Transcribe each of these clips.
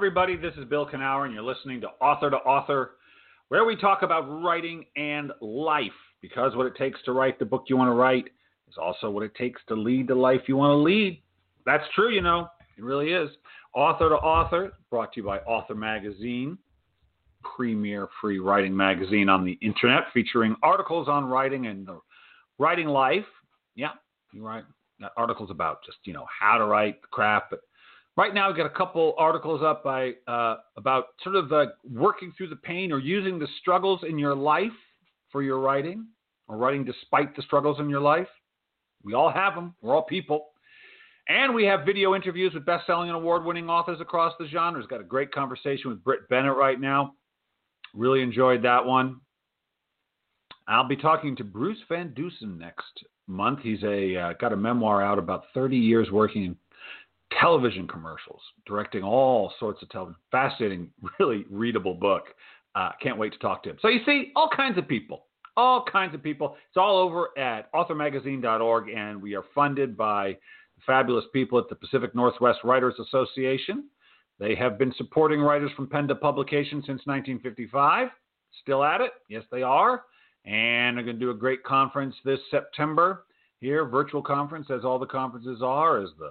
everybody. This is Bill Kenower, and you're listening to Author to Author, where we talk about writing and life. Because what it takes to write the book you want to write is also what it takes to lead the life you want to lead. That's true, you know. It really is. Author to Author, brought to you by Author Magazine, premier free writing magazine on the internet, featuring articles on writing and the writing life. Yeah, you write articles about just you know how to write the crap, but right now, I've got a couple articles up by uh, about sort of uh, working through the pain or using the struggles in your life for your writing, or writing despite the struggles in your life. We all have them. We're all people. And we have video interviews with best-selling and award-winning authors across the genres. Got a great conversation with Britt Bennett right now. Really enjoyed that one. I'll be talking to Bruce Van Dusen next month. He's a uh, got a memoir out about 30 years working in television commercials, directing all sorts of television. Fascinating, really readable book. Uh, can't wait to talk to him. So you see, all kinds of people, all kinds of people. It's all over at authormagazine.org, and we are funded by fabulous people at the Pacific Northwest Writers Association. They have been supporting writers from pen to publication since 1955. Still at it? Yes, they are. And they're going to do a great conference this September here, virtual conference, as all the conferences are, as the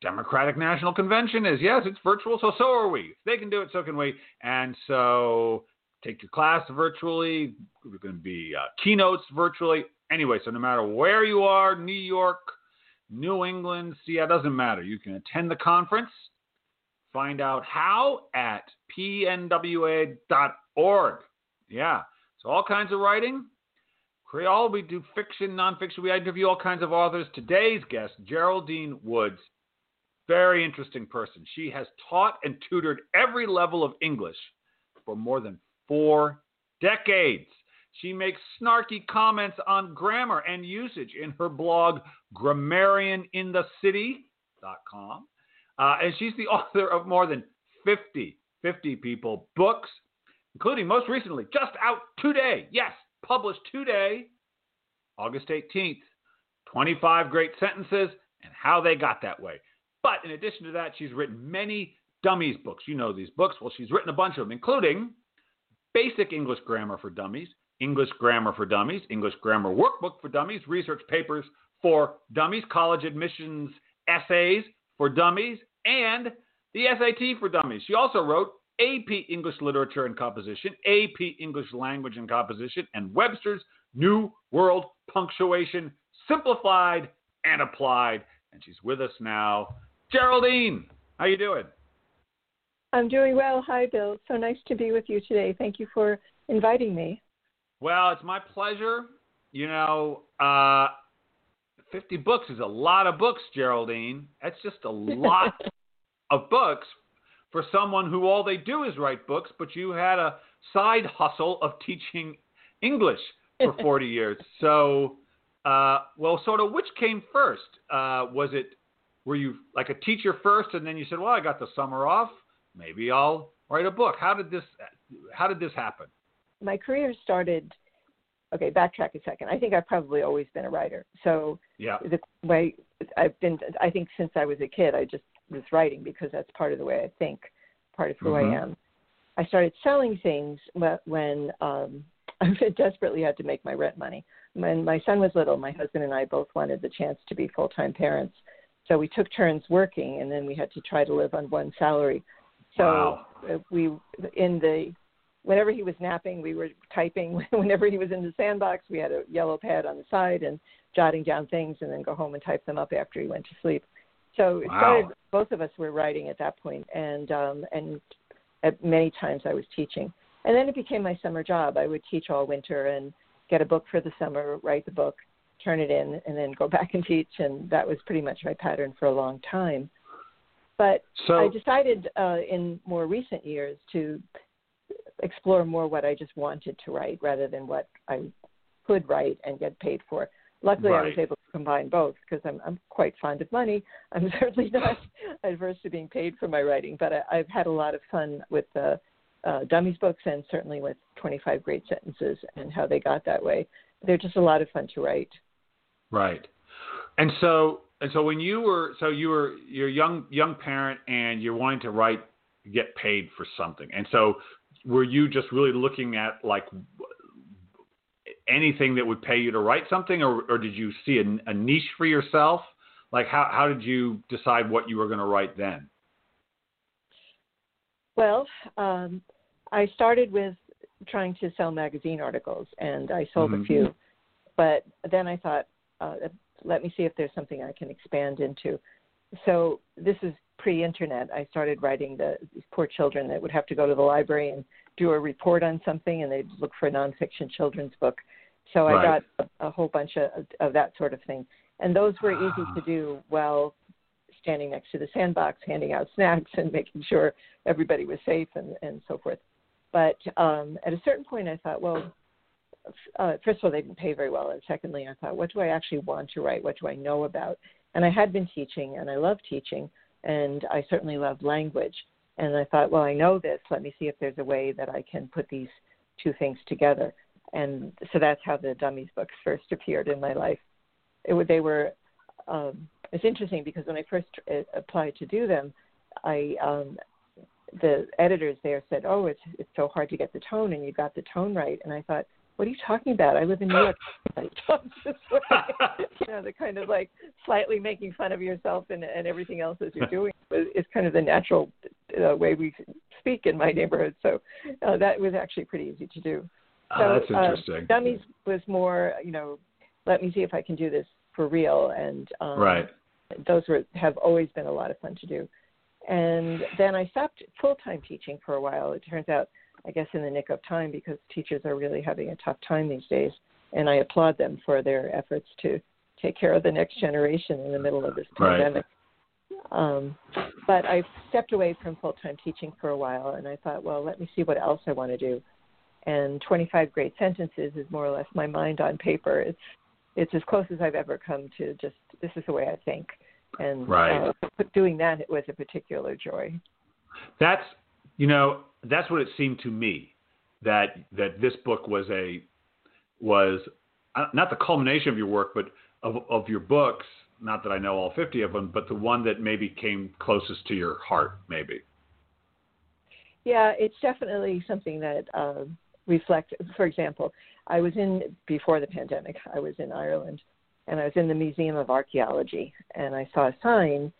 Democratic National Convention is. Yes, it's virtual, so so are we. If they can do it, so can we. And so take your class virtually. We're going to be uh, keynotes virtually. Anyway, so no matter where you are, New York, New England, see, it doesn't matter. You can attend the conference. Find out how at pnwa.org. Yeah, so all kinds of writing. Creole, we do fiction, nonfiction. We interview all kinds of authors. Today's guest, Geraldine Woods. Very interesting person. She has taught and tutored every level of English for more than four decades. She makes snarky comments on grammar and usage in her blog, grammarianinthecity.com. Uh, and she's the author of more than 50, 50 people books, including most recently, just out today. Yes, published today, August 18th. 25 Great Sentences and How They Got That Way. But in addition to that, she's written many dummies books. You know these books. Well, she's written a bunch of them, including Basic English Grammar for Dummies, English Grammar for Dummies, English Grammar Workbook for Dummies, Research Papers for Dummies, College Admissions Essays for Dummies, and the SAT for Dummies. She also wrote AP English Literature and Composition, AP English Language and Composition, and Webster's New World Punctuation, simplified and applied. And she's with us now. Geraldine, how you doing? I'm doing well. Hi, Bill. So nice to be with you today. Thank you for inviting me. Well, it's my pleasure. You know, uh, 50 books is a lot of books, Geraldine. That's just a lot of books for someone who all they do is write books, but you had a side hustle of teaching English for 40 years. So, uh, well, sort of which came first? Uh, was it were you like a teacher first, and then you said, "Well, I got the summer off. Maybe I'll write a book." How did this How did this happen? My career started. Okay, backtrack a second. I think I've probably always been a writer. So yeah, the way I've been, I think since I was a kid, I just was writing because that's part of the way I think, part of who mm-hmm. I am. I started selling things when um, I desperately had to make my rent money. When my son was little, my husband and I both wanted the chance to be full time parents. So we took turns working, and then we had to try to live on one salary. So wow. Uh, we, in the, whenever he was napping, we were typing. Whenever he was in the sandbox, we had a yellow pad on the side and jotting down things, and then go home and type them up after he went to sleep. So it wow. started. Both of us were writing at that point, and um, and at many times I was teaching. And then it became my summer job. I would teach all winter and get a book for the summer, write the book, turn it in, and then go back and teach. And that was pretty much my pattern for a long time. But so, I decided uh, in more recent years to explore more what I just wanted to write rather than what I could write and get paid for. Luckily, right. I was able to combine both because I'm, I'm quite fond of money. I'm certainly not adverse to being paid for my writing, but I, I've had a lot of fun with the uh, Dummies books and certainly with 25 Great Sentences and how they got that way. They're just a lot of fun to write. Right. And so and so when you were so you were you're young young parent and you're wanting to write get paid for something. And so, were you just really looking at like anything that would pay you to write something, or, or did you see a, a niche for yourself? Like, how how did you decide what you were going to write then? Well, um, I started with trying to sell magazine articles, and I sold mm-hmm. a few. But then I thought, uh, let me see if there's something I can expand into. So this is pre-internet. I started writing the these poor children that would have to go to the library and do a report on something, and they'd look for a nonfiction children's book. So I got a, a whole bunch of, of that sort of thing, and those were easy to do while standing next to the sandbox, handing out snacks, and making sure everybody was safe and and so forth. But um, at a certain point, I thought, well, uh, first of all, they didn't pay very well, and secondly, I thought, what do I actually want to write? What do I know about? And I had been teaching, and I love teaching, and I certainly love language. And I thought, well, I know this. Let me see if there's a way that I can put these two things together. And so that's how the Dummies books first appeared in my life. It, they were. Um, it's interesting because when I first uh, applied to do them, I um, the editors there said, "Oh, it's it's so hard to get the tone, and you got the tone right." And I thought, "What are you talking about? I live in New York." you know, the kind of like slightly making fun of yourself and and everything else that you're doing is kind of the natural uh, way we speak in my neighborhood. So uh, that was actually pretty easy to do. Ah, so, uh, that's interesting. Uh, Dummies was more, you know, let me see if I can do this for real, and um, right. Those were have always been a lot of fun to do. And then I stopped full time teaching for a while. It turns out, I guess, in the nick of time because teachers are really having a tough time these days. And I applaud them for their efforts to take care of the next generation in the middle of this pandemic. Right. Um, but I stepped away from full time teaching for a while and I thought, well, let me see what else I want to do. And 25 Great Sentences is more or less my mind on paper. It's it's as close as I've ever come to just this is the way I think and right. uh, doing that it was a particular joy. That's you know that's what it seemed to me that that this book was a was uh, not the culmination of your work, but of of your books. Not that I know all 50 of them, but the one that maybe came closest to your heart, maybe. Yeah, it's definitely something that uh, reflects. For example, I was in before the pandemic. I was in Ireland and I was in the Museum of Archaeology, and I saw a sign,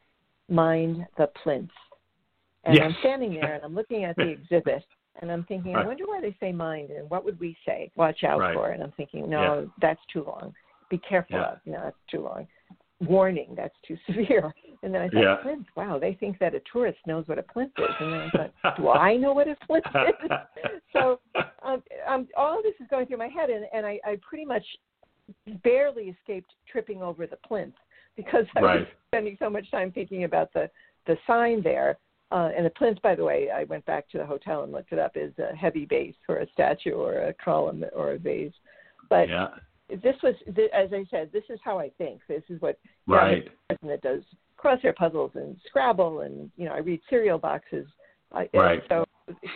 "Mind the Plinth." And yes. I'm standing there, and I'm looking at the exhibit, and I'm thinking, right. I wonder why they say mind, and what would we say? Watch out right. for. And I'm thinking, no, yeah. that's too long. Be careful yeah. of. No, that's too long. Warning, that's too severe. And then I thought, yeah. plinth. Wow, they think that a tourist knows what a plinth is. And then I thought, do I know what a plinth is? so um, um, all this is going through my head, and, and I, I pretty much barely escaped tripping over the plinth because I right. was spending so much time thinking about the the sign there. Uh, and the plinth, by the way, I went back to the hotel and looked it up, is a heavy base for a statue or a column or a vase. But yeah. this was, as I said, this is how I think. This is what right. person that does crosshair puzzles and Scrabble, and you know, I read cereal boxes. Right. So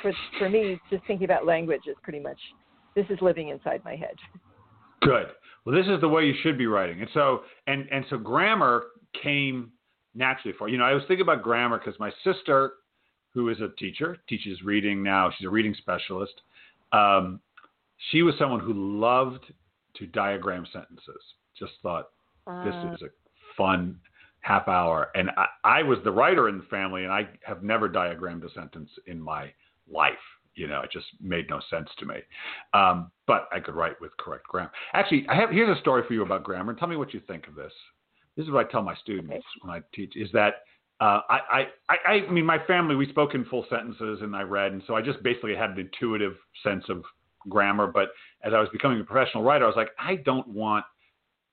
for for me, just thinking about language is pretty much this is living inside my head. Good. Well, this is the way you should be writing. And so, and and so, grammar came naturally for you know. I was thinking about grammar because my sister, who is a teacher, teaches reading now. She's a reading specialist. Um, she was someone who loved to diagram sentences. Just thought uh, this is a fun half hour. And I, I was the writer in the family, and I have never diagrammed a sentence in my life. You know, it just made no sense to me. Um, but I could write with correct grammar. Actually, I have here's a story for you about grammar, tell me what you think of this. This is what I tell my students okay. when I teach: is that uh, I, I, I, I mean, my family we spoke in full sentences, and I read, and so I just basically had an intuitive sense of grammar. But as I was becoming a professional writer, I was like, I don't want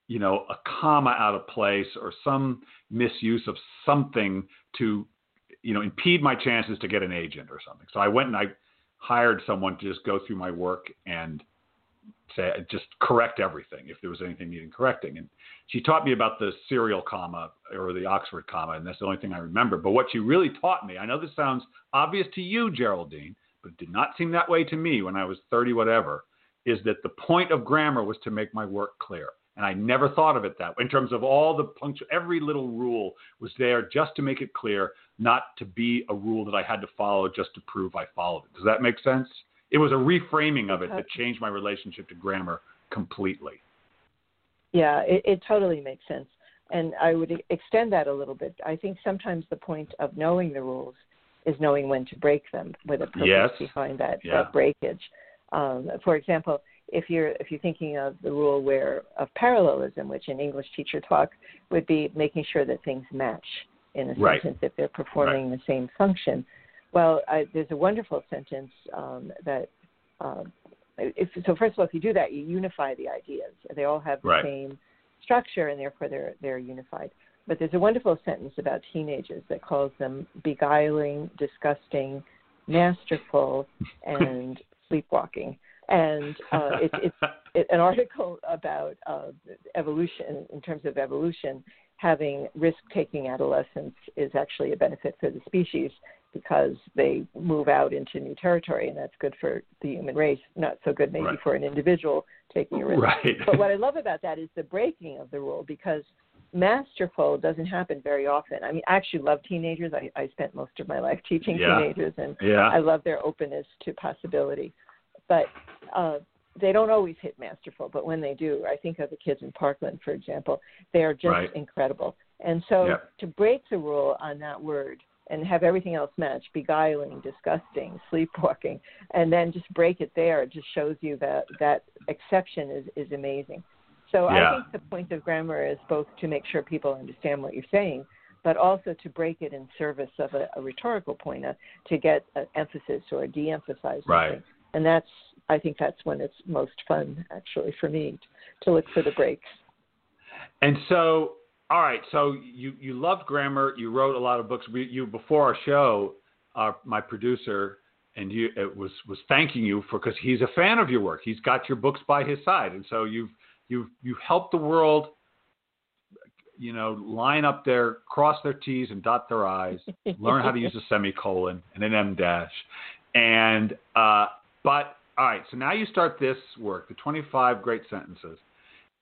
you know, a comma out of place or some misuse of something to, you know, impede my chances to get an agent or something. So I went and I hired someone to just go through my work and say just correct everything if there was anything needing correcting. And she taught me about the serial comma or the Oxford comma, and that's the only thing I remember. But what she really taught me, I know this sounds obvious to you, Geraldine, but it did not seem that way to me when I was 30 whatever, is that the point of grammar was to make my work clear. And I never thought of it that way. In terms of all the punctual, every little rule was there just to make it clear, not to be a rule that I had to follow just to prove I followed it. Does that make sense? It was a reframing of it that changed my relationship to grammar completely. Yeah, it, it totally makes sense. And I would extend that a little bit. I think sometimes the point of knowing the rules is knowing when to break them with a purpose yes. behind that, yeah. that breakage. Um, for example, if you're if you're thinking of the rule where of parallelism, which in English teacher talk would be making sure that things match in a right. sentence if they're performing right. the same function. Well, I, there's a wonderful sentence um, that. Uh, if, so first of all, if you do that, you unify the ideas. They all have the right. same structure, and therefore they're they're unified. But there's a wonderful sentence about teenagers that calls them beguiling, disgusting, masterful, and sleepwalking. And uh, it, it's it, an article about uh, evolution in terms of evolution. Having risk-taking adolescents is actually a benefit for the species because they move out into new territory, and that's good for the human race. Not so good maybe right. for an individual taking a risk. Right. but what I love about that is the breaking of the rule because masterful doesn't happen very often. I mean, I actually love teenagers. I, I spent most of my life teaching yeah. teenagers, and yeah. I love their openness to possibility. But uh, they don't always hit masterful. But when they do, I think of the kids in Parkland, for example. They are just right. incredible. And so yep. to break the rule on that word and have everything else match beguiling disgusting sleepwalking and then just break it there it just shows you that that exception is is amazing so yeah. i think the point of grammar is both to make sure people understand what you're saying but also to break it in service of a, a rhetorical point uh, to get an emphasis or de-emphasize right. something and that's i think that's when it's most fun actually for me to look for the breaks and so all right, so you you love grammar. You wrote a lot of books. We, you before our show, our, my producer and you it was was thanking you for because he's a fan of your work. He's got your books by his side, and so you've you've you've helped the world, you know, line up their cross their T's and dot their I's, learn how to use a semicolon and an em dash, and uh, but all right, so now you start this work, the 25 great sentences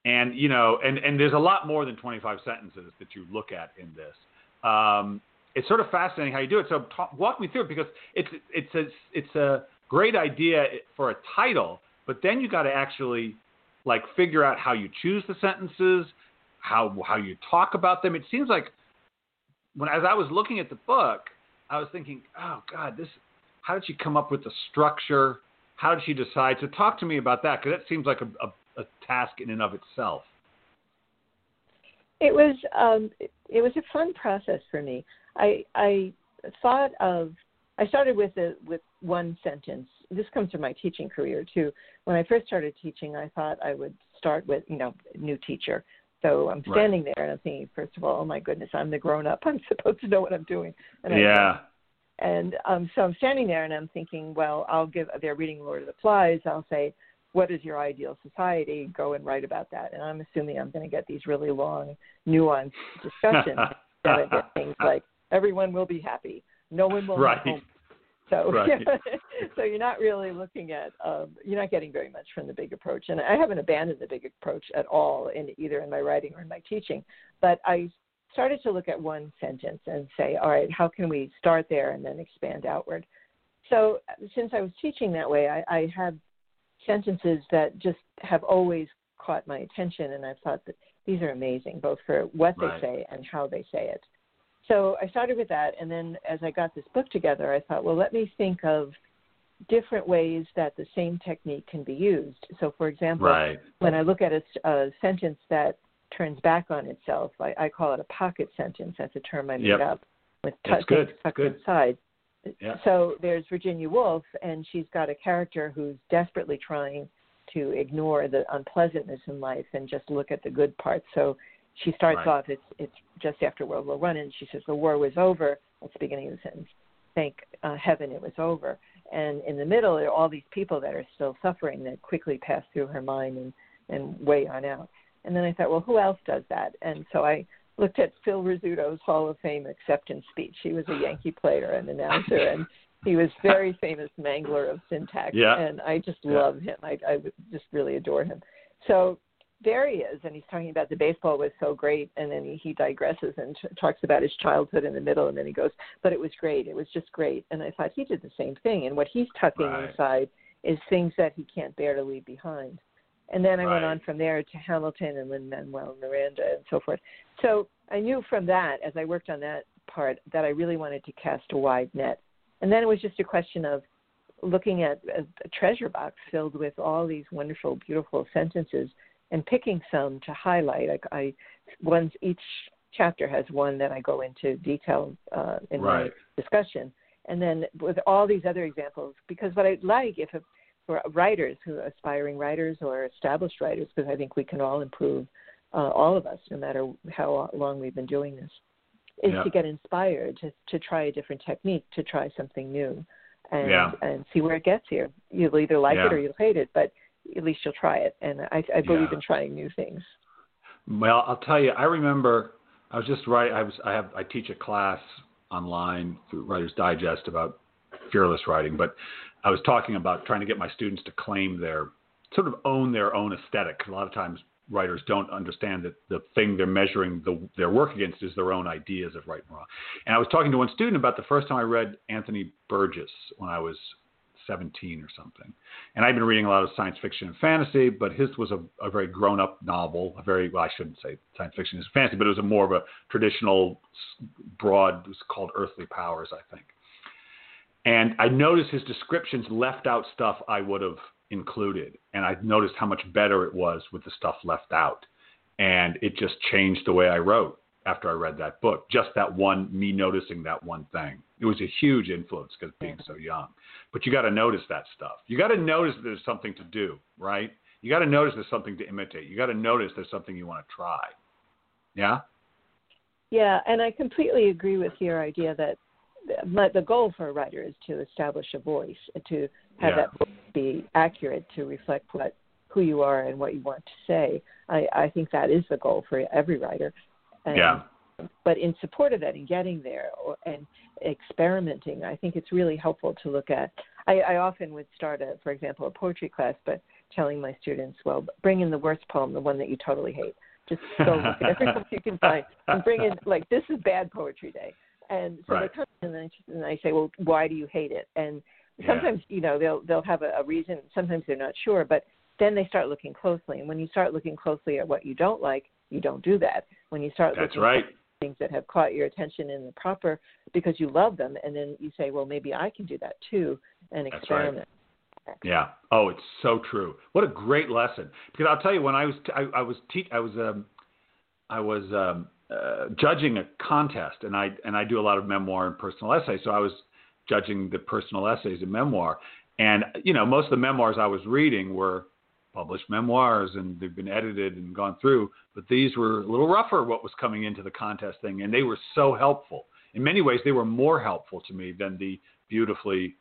and you know, and and there's a lot more than 25 sentences that you look at in this. Um, it's sort of fascinating how you do it. So talk, walk me through it because it's it's a it's a great idea for a title, but then you got to actually like figure out how you choose the sentences, how how you talk about them. It seems like when as I was looking at the book, I was thinking, oh God, this how did she come up with the structure? How did she decide? So talk to me about that because that seems like a, a a task in and of itself? It was um, it was a fun process for me. I I thought of I started with a with one sentence. This comes from my teaching career too. When I first started teaching, I thought I would start with you know new teacher. So I'm standing right. there and I'm thinking, first of all, oh my goodness, I'm the grown up. I'm supposed to know what I'm doing. And yeah. I, and um, so I'm standing there and I'm thinking, well, I'll give. They're reading Lord of the Flies. I'll say, what is your ideal society? Go and write about that. And I'm assuming I'm going to get these really long, nuanced discussions that I get things like everyone will be happy, no one will right. home. So, right. so you're not really looking at, um, you're not getting very much from the big approach. And I haven't abandoned the big approach at all in either in my writing or in my teaching. But I started to look at one sentence and say, all right, how can we start there and then expand outward? So since I was teaching that way, I, I had sentences that just have always caught my attention, and I've thought that these are amazing, both for what right. they say and how they say it. So I started with that, and then as I got this book together, I thought, well, let me think of different ways that the same technique can be used. So, for example, right. when I look at a, a, sentence that turns back on itself, I, I, call it a pocket sentence. That's a term I made yep. up with t- things tucked good. inside. Yeah. So there's Virginia Woolf, and she's got a character who's desperately trying to ignore the unpleasantness in life and just look at the good parts. So she starts right. off. It's it's just after World War One, and she says the war was over. That's the beginning of the sentence. Thank uh, heaven it was over. And in the middle, there are all these people that are still suffering that quickly pass through her mind and and way on out. And then I thought, well, who else does that? And so I looked at Phil Rizzuto's Hall of Fame acceptance speech. He was a Yankee player and announcer, and he was very famous mangler of syntax. Yeah. And I just yeah. love him. I, I just really adore him. So there he is, and he's talking about the baseball was so great, and then he, he digresses and t- talks about his childhood in the middle, and then he goes, "But it was great. It was just great." And I thought he did the same thing, and what he's tucking right. inside is things that he can't bear to leave behind. And then I right. went on from there to Hamilton and Lin Manuel Miranda and so forth. So I knew from that, as I worked on that part, that I really wanted to cast a wide net. And then it was just a question of looking at a, a treasure box filled with all these wonderful, beautiful sentences and picking some to highlight. I, I ones each chapter has one that I go into detail uh, in right. my discussion, and then with all these other examples, because what I'd like if a, for writers who are aspiring writers or established writers, because I think we can all improve, uh, all of us, no matter how long we've been doing this, is yeah. to get inspired to to try a different technique, to try something new, and yeah. and see where it gets you. You'll either like yeah. it or you'll hate it, but at least you'll try it. And I, I believe in trying new things. Well, I'll tell you. I remember I was just right. I was. I have. I teach a class online through Writers Digest about fearless writing, but I was talking about trying to get my students to claim their sort of own their own aesthetic. A lot of times writers don't understand that the thing they're measuring the, their work against is their own ideas of right and wrong. And I was talking to one student about the first time I read Anthony Burgess when I was 17 or something. And I've been reading a lot of science fiction and fantasy, but his was a, a very grown up novel, a very, well, I shouldn't say science fiction is fantasy, but it was a more of a traditional, broad, it was called Earthly Powers, I think. And I noticed his descriptions left out stuff I would have included. And I noticed how much better it was with the stuff left out. And it just changed the way I wrote after I read that book. Just that one, me noticing that one thing. It was a huge influence because being so young. But you got to notice that stuff. You got to notice there's something to do, right? You got to notice there's something to imitate. You got to notice there's something you want to try. Yeah? Yeah, and I completely agree with your idea that my, the goal for a writer is to establish a voice, to have Yeah. that voice be accurate to reflect what who you are and what you want to say. I, I think that is the goal for every writer. And, Yeah. But in support of that and getting there or, and experimenting, I think it's really helpful to look at. I, I often would start, a, for example, a poetry class, but telling my students, well, bring in the worst poem, the one that you totally hate. Just go look at every book you can find and bring in, like, this is bad poetry day. And so Right. they come in and I, and I say, well, why do you hate it? And Yeah. sometimes, you know, they'll they'll have a, a reason. Sometimes they're not sure, but then they start looking closely. And when you start looking closely at what you don't like, you don't do that. When you start That's looking right. at things that have caught your attention in the proper because you love them, and then you say, well, maybe I can do that too, and That's right. experiment. Yeah. Oh, it's so true. What a great lesson. Because I'll tell you, when I was t- I, I was te- I was um, I was um, uh, judging a contest, and I and I do a lot of memoir and personal essays. So I was judging the personal essays and memoir, and you know, most of the memoirs I was reading were published memoirs, and they've been edited and gone through. But these were a little rougher. What was coming into the contest thing, and they were so helpful. In many ways, they were more helpful to me than the beautifully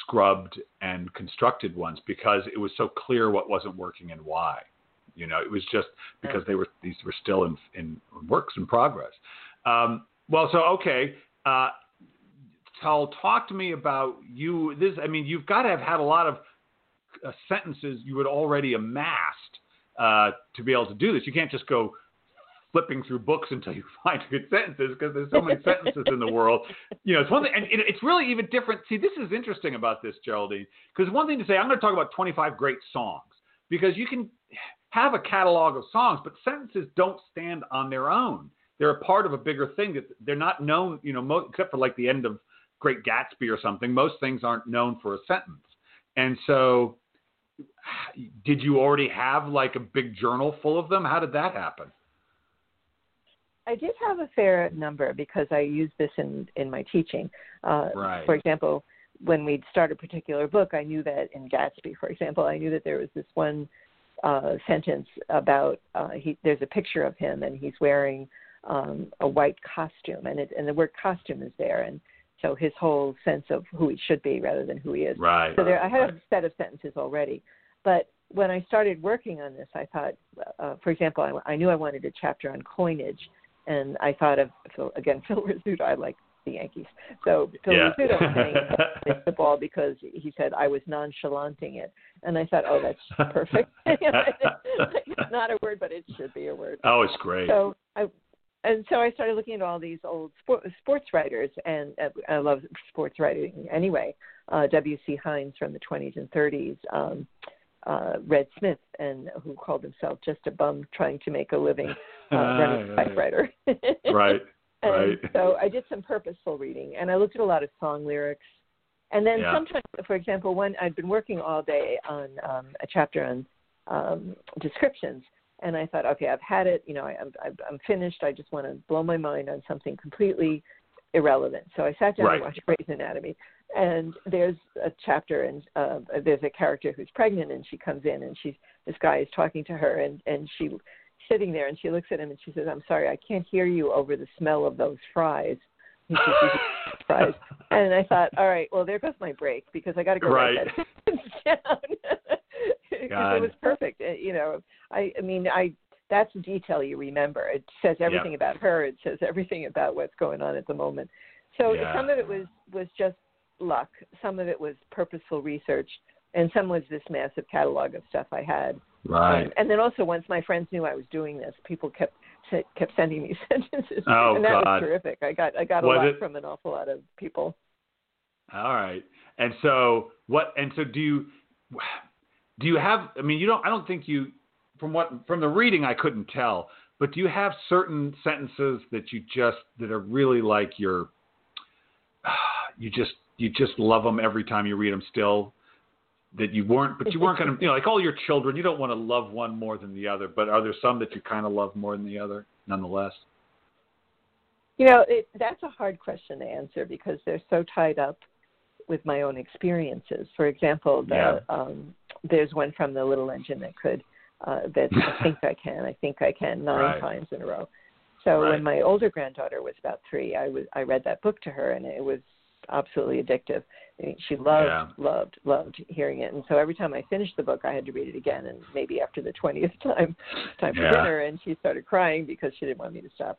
scrubbed and constructed ones because it was so clear what wasn't working and why. You know, it was just because they were these were still in, in works in progress. Um, well, so okay, uh, Tal, talk to me about you. This, I mean, you've got to have had a lot of uh, sentences you had already amassed uh, to be able to do this. You can't just go flipping through books until you find good sentences because there's so many sentences in the world. You know, it's one thing, and it, it's really even different. See, this is interesting about this, Geraldine, because one thing to say, I'm going to talk about 25 great songs because you can have a catalog of songs, but sentences don't stand on their own. They're a part of a bigger thing that they're not known, you know, mo- except for like the end of Great Gatsby or something. Most things aren't known for a sentence. And so, did you already have like a big journal full of them? How did that happen? I did have a fair number because I use this in in my teaching. Uh, Right. For example, when we'd start a particular book, I knew that in Gatsby, for example, I knew that there was this one uh, sentence about uh, he. There's a picture of him and he's wearing um, a white costume, and it and the word costume is there, and so his whole sense of who he should be rather than who he is. Right. So there, I had right. a set of sentences already. But when I started working on this, I thought, uh, for example, I, I knew I wanted a chapter on coinage, and I thought of again Phil Rizzuto. I like the Yankees, so Phil Yeah. Rizzuto saying missed the ball because he said I was nonchalanting it, and I thought, oh, that's perfect. it's not a word but it should be a word. Oh, it's great. So I and so I started looking at all these old sport, sports writers, and uh, I love sports writing anyway. Uh, W.C. Heinz from the 20s and 30s, um, uh, Red Smith, and who called himself just a bum trying to make a living uh, running a typewriter. right. And right. so I did some purposeful reading, and I looked at a lot of song lyrics. And then Yeah. sometimes, for example, one I'd been working all day on um, a chapter on um, descriptions, and I thought, okay, I've had it. You know, I, I'm I'm I'm finished. I just want to blow my mind on something completely irrelevant. So I sat down Right. and watched Grey's Anatomy, and there's a chapter, and uh, there's a character who's pregnant, and she comes in, and she's this guy is talking to her, and and she sitting there, and she looks at him, and she says, "I'm sorry, I can't hear you over the smell of those fries." He says, "These are fries. And I thought, all right, well, there goes my break because I got to go Right. write that down. Because it was perfect. Uh, You know, I, I mean, I that's the detail you remember. It says everything about her. It says everything about what's going on at the moment. So Yeah. some of it was was just luck. Some of it was purposeful research, and some was this massive catalog of stuff I had. right. Um, and then also, once my friends knew I was doing this, people kept kept sending me sentences, Oh, and that God. was terrific. I got I got a lot it- from an awful lot of people. All right. And so what? And so do you? Do you have? I mean, you don't. I don't think you. From what from the reading, I couldn't tell. But do you have certain sentences that you just that are really like your? You just you just love them every time you read them. Still, that you weren't, but you weren't going to. You know, like all your children, you don't want to love one more than the other. But are there some that you kind of love more than the other, nonetheless? You know, it, that's a hard question to answer because they're so tied up with my own experiences. For example, the, Yeah. um, there's one from the Little Engine that could uh, that I think I can. I think I can nine Right. times in a row. So Right. when my older granddaughter was about three, I was I read that book to her, and it was absolutely addictive. I mean, she loved, Yeah. loved, loved hearing it. And so every time I finished the book, I had to read it again. And maybe after the twentieth time, time for Yeah. dinner, and she started crying because she didn't want me to stop.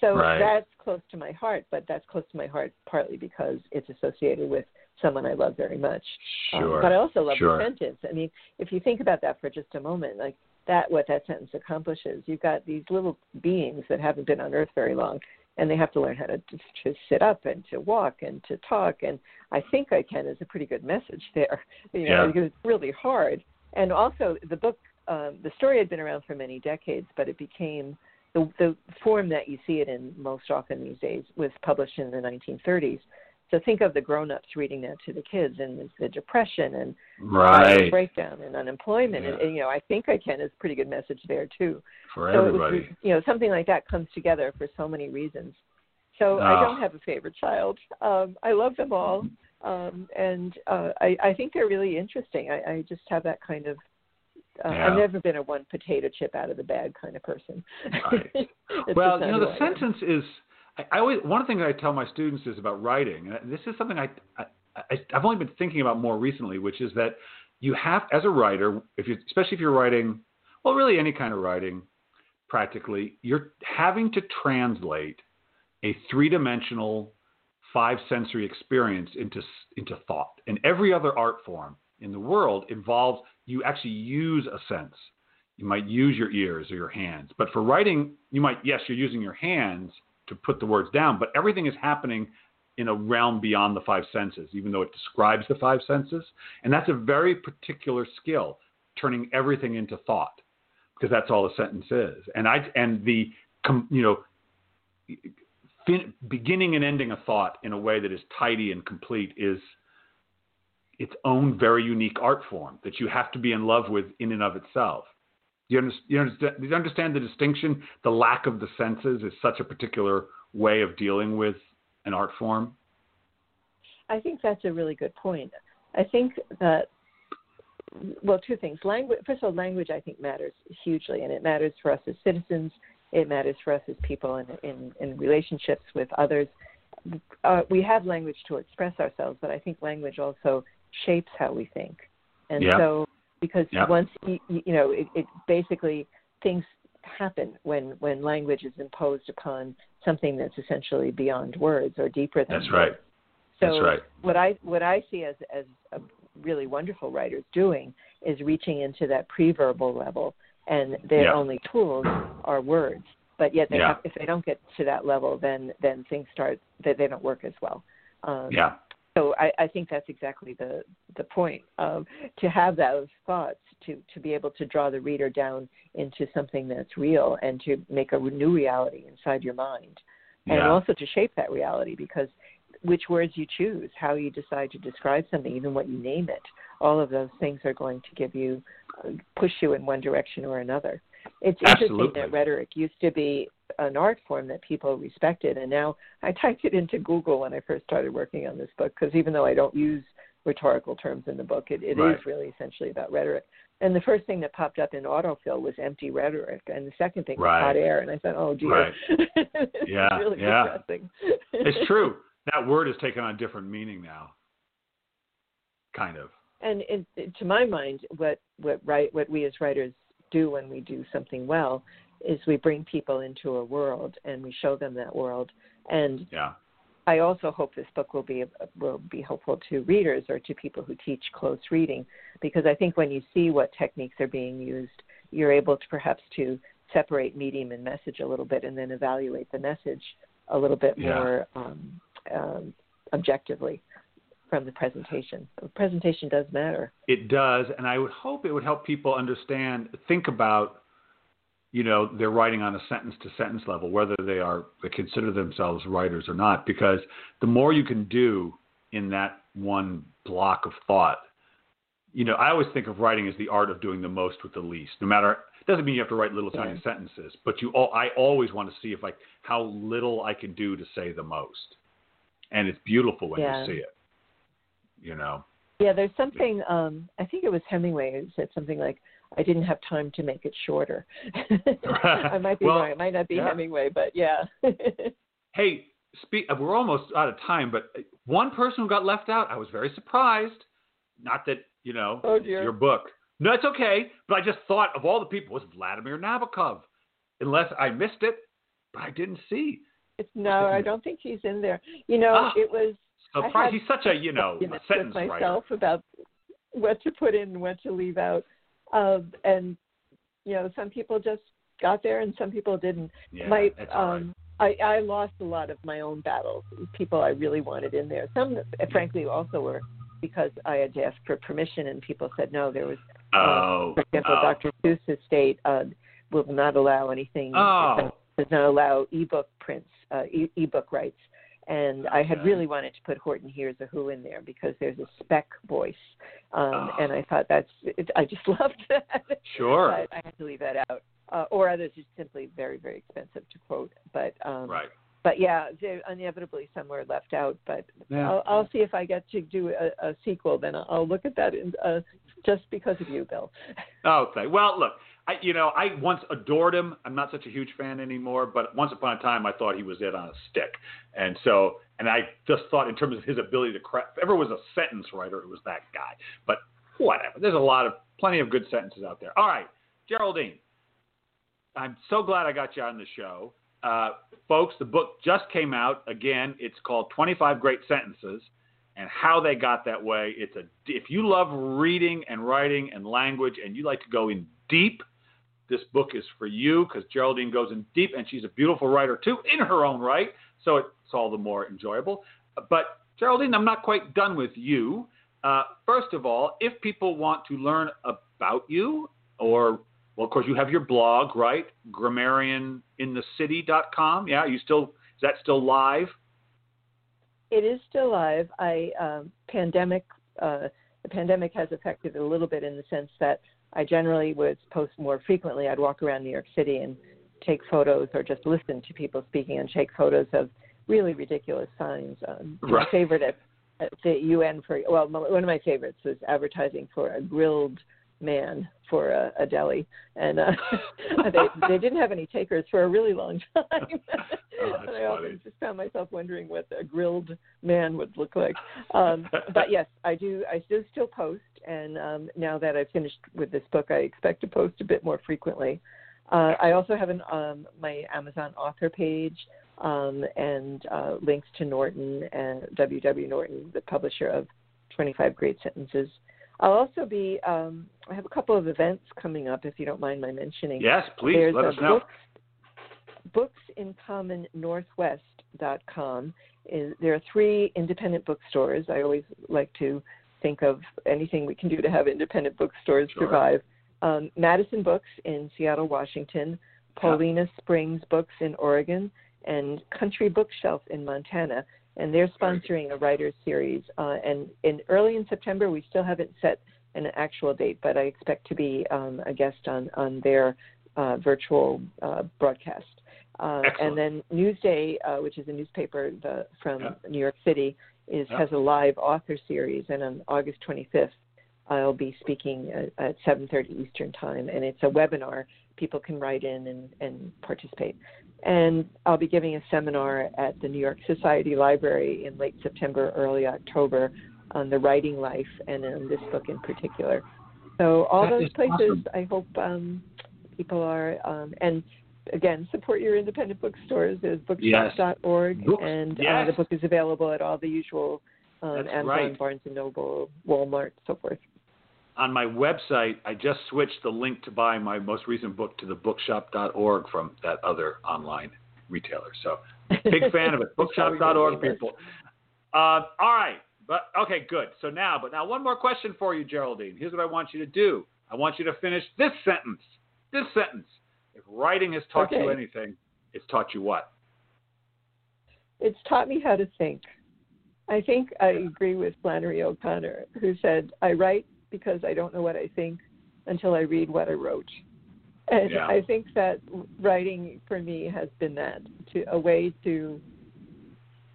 So Right. that's close to my heart, but that's close to my heart partly because it's associated with someone I love very much. Um, Sure. but I also love Sure. the sentence. I mean, if you think about that for just a moment, like that, what that sentence accomplishes, you've got these little beings that haven't been on Earth very long, and they have to learn how to to sit up and to walk and to talk. And I think I can is a pretty good message there, you know, Yeah. because it's really hard. And also, the book, um, the story had been around for many decades, but it became the the form that you see it in most often these days was published in the 1930s. So think of the grown-ups reading that to the kids, and the, depression and Right. breakdown and unemployment. And, Yeah. and you know, I think I can is a pretty good message there too. For so it was, everybody. you know, something like that comes together for so many reasons. So I Ah. don't have a favorite child. Um, I love them all, um, and uh, I, I think they're really interesting. I, I just have that kind of. Uh, Yeah. I've never been a one potato chip out of the bag kind of person. Right. Well, you know, the sentence is. I, I always one thing I tell my students is about writing, and this is something I, I, I've only been thinking about more recently, which is that you have, as a writer, if you, especially if you're writing, well, really any kind of writing, practically, you're having to translate a three-dimensional, five-sensory experience into into thought. And every other art form in the world involves you actually use a sense. You might use your ears or your hands. But for writing, you might, yes, you're using your hands to put the words down, but everything is happening in a realm beyond the five senses, even though it describes the five senses. And that's a very particular skill, turning everything into thought, because that's all a sentence is. And I and the you know fin, beginning and ending a thought in a way that is tidy and complete is its own very unique art form that you have to be in love with in and of itself. Do you, under, you, understand, do you understand the distinction? The lack of the senses is such a particular way of dealing with an art form. I think that's a really good point. I think that well, two things. Language, first of all, language I think matters hugely, and it matters for us as citizens. It matters for us as people in in, in relationships with others. Uh, we have language to express ourselves, but I think language also shapes how we think. And Yeah. so, because Yeah. once you, you know, it, it basically things happen when when language is imposed upon something that's essentially beyond words or deeper than That's right. words. So That's right. what I what I see as as a really wonderful writers doing is reaching into that pre-verbal level and their Yeah. only tools are words. But yet, they Yeah. have, if they don't get to that level, then then things start that they don't work as well. Um, Yeah. So I, I think that's exactly the the point um, to have those thoughts to to be able to draw the reader down into something that's real and to make a new reality inside your mind and Yeah. also to shape that reality because which words you choose how you decide to describe something even what you name it all of those things are going to give you uh, push you in one direction or another it's interesting Absolutely. that rhetoric used to be an art form that people respected and now i typed it into google when i first started working on this book because even though i don't use rhetorical terms in the book it, it is Right. really essentially about rhetoric and the first thing that popped up in autofill was empty rhetoric and the second thing Right. was hot air and i thought oh dear Right. Yeah, really yeah. It's true. That word has taken on a different meaning now. Kind of. and it, it- to my mind, what what write what we as writers do when we do something well is we bring people into a world and we show them that world. And Yeah. I also hope this book will be will be helpful to readers or to people who teach close reading, because I think when you see what techniques are being used, you're able to perhaps to separate medium and message a little bit, and then evaluate the message a little bit Yeah. more um, um, objectively from the presentation. The presentation does matter. It does, and I would hope it would help people understand, think about, you know, they're writing on a sentence to sentence level, whether they are they consider themselves writers or not. Because the more you can do in that one block of thought, you know, I always think of writing as the art of doing the most with the least. No matter it doesn't mean you have to write little tiny Yeah. sentences, but you all, I always want to see if like how little I can do to say the most, and it's beautiful when Yeah. you see it. You know. Yeah, there's something. Um, I think it was Hemingway who said something like, "I didn't have time to make it shorter." I might be Well, wrong. It might not be yeah. Hemingway, but yeah. Hey, speak. We're almost out of time, but one person who got left out, I was very surprised. Not that you know Oh, your book. No, it's okay. But I just thought of all the people was Vladimir Nabokov, unless I missed it, but I didn't see. it's no, I don't think he's in there. You know, Ah, it was Surprise! He's such a you know a sentence with writer. myself about what to put in and what to leave out, um, and you know, some people just got there and some people didn't. Yeah, my all right. um I, I lost a lot of my own battles, people I really wanted in there. Some frankly also were because I had to ask for permission and people said no. There was Oh, for example, oh. Dr. Seuss's state uh, will not allow anything Oh. does not allow ebook prints, uh, e- ebook rights. And I had really wanted to put Horton Hears a Who in there because there's a spec voice, um, Oh. and I thought that's it, I just loved that. Sure. but I had to leave that out. Uh, or others are simply very very expensive to quote. But um, right. But yeah, there inevitably somewhere left out. But Yeah. I'll, I'll see if I get to do a, a sequel. Then I'll, I'll look at that in, uh, just because of you, Bill. Okay. Well, look, I you know I once adored him. I'm not such a huge fan anymore, but once upon a time I thought he was it on a stick, and so and I just thought in terms of his ability to craft. If ever was a sentence writer, it was that guy. But whatever. There's a lot of plenty of good sentences out there. All right, Geraldine. I'm so glad I got you on the show. Uh, folks, the book just came out. Again, it's called 25 Great Sentences and how they got that way. It's a if you love reading and writing and language and you like to go in deep, this book is for you because Geraldine goes in deep and she's a beautiful writer too in her own right. So it's all the more enjoyable. But Geraldine, I'm not quite done with you. Uh, first of all, if people want to learn about you, or well, of course, you have your blog, right? GrammarianInTheCity.com. Yeah, you still is that still live? It is still live. I um, pandemic. Uh, the pandemic has affected it a little bit in the sense that I generally would post more frequently. I'd walk around New York City and take photos, or just listen to people speaking and take photos of really ridiculous signs. Um, My favorite at, at the UN for well, one of my favorites was advertising for a grilled man for a, a deli, and uh, they they didn't have any takers for a really long time. Oh, and I often just found myself wondering what a grilled man would look like. Um, but yes, I do. I do still post, and um, now that I've finished with this book, I expect to post a bit more frequently. Uh, I also have an um, my Amazon author page um, and uh, links to Norton and W.W. Norton, the publisher of 25 Great Sentences. I'll also be um, I have a couple of events coming up, if you don't mind my mentioning. Yes, please There's let us know. Books, booksincommon.northwest.com. Is, there are three independent bookstores. I always like to think of anything we can do to have independent bookstores Sure. survive. Um, Madison Books in Seattle, Washington, Paulina Springs Books in Oregon, and Country Bookshelf in Montana. And they're sponsoring a writer's series. Uh, and in early in September, we still haven't set an actual date, but I expect to be um, a guest on on their uh, virtual uh, broadcast. Uh, and then Newsday, uh, which is a newspaper the, from Yeah. New York City, is Yeah. has a live author series, and on August 25th, I'll be speaking at, at 7:30 Eastern Time, and it's a webinar. People can write in and, and participate. And I'll be giving a seminar at the New York Society Library in late September, early October, on the writing life and on this book in particular. So all That those places, awesome. I hope um, people are um, and again support your independent bookstores. There's Yes. bookshop.org, Books- and uh, the book is available at all the usual um, Amazon, right. Barnes and Noble, Walmart, so forth. on my website, I just switched the link to buy my most recent book to the bookshop.org from that other online retailer. So, big fan of it. That's how we Bookshop.org, people. Uh, all right. But okay, good. So now, but now one more question for you, Geraldine. Here's what I want you to do. I want you to finish this sentence. This sentence. If writing has taught you anything, it's taught you what? It's taught me how to think. I think I agree with Flannery O'Connor, who said, I write because I don't know what I think until I read what I wrote. And Yeah. I think that writing for me has been that to a way to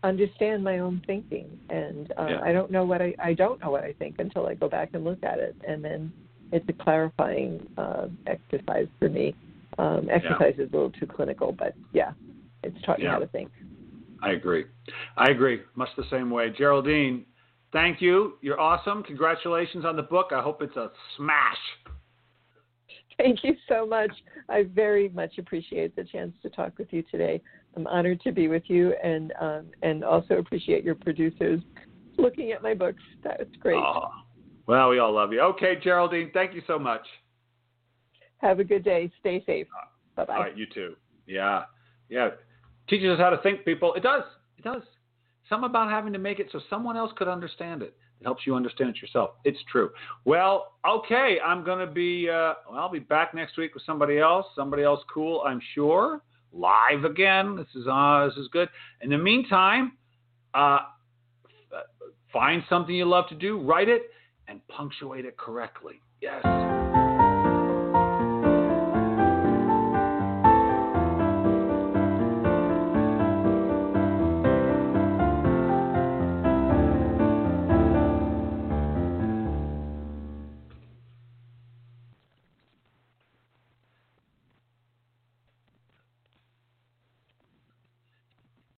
understand my own thinking. And uh, Yeah. I don't know what I I don't know what I think until I go back and look at it, and then it's a clarifying uh, exercise for me. Um, exercise is a little too clinical, but yeah, it's taught me Yeah. how to think. I agree. I agree. Much the same way. Geraldine, thank you. You're awesome. Congratulations on the book. I hope it's a smash. Thank you so much. I very much appreciate the chance to talk with you today. I'm honored to be with you, and um, and also appreciate your producers looking at my books. That's great. Oh, well, we all love you. Okay, Geraldine, thank you so much. Have a good day. Stay safe. Bye bye. All right, you too. Yeah, yeah. Teaches us how to think, people. It does. It does. Some about having to make it so someone else could understand it. It helps you understand it yourself. It's true. Well, okay. I'm gonna be. Uh, well, I'll be back next week with somebody else. Somebody else cool, I'm sure. Live again. This is uh, this is good. In the meantime, uh, find something you love to do, write it, and punctuate it correctly. Yes.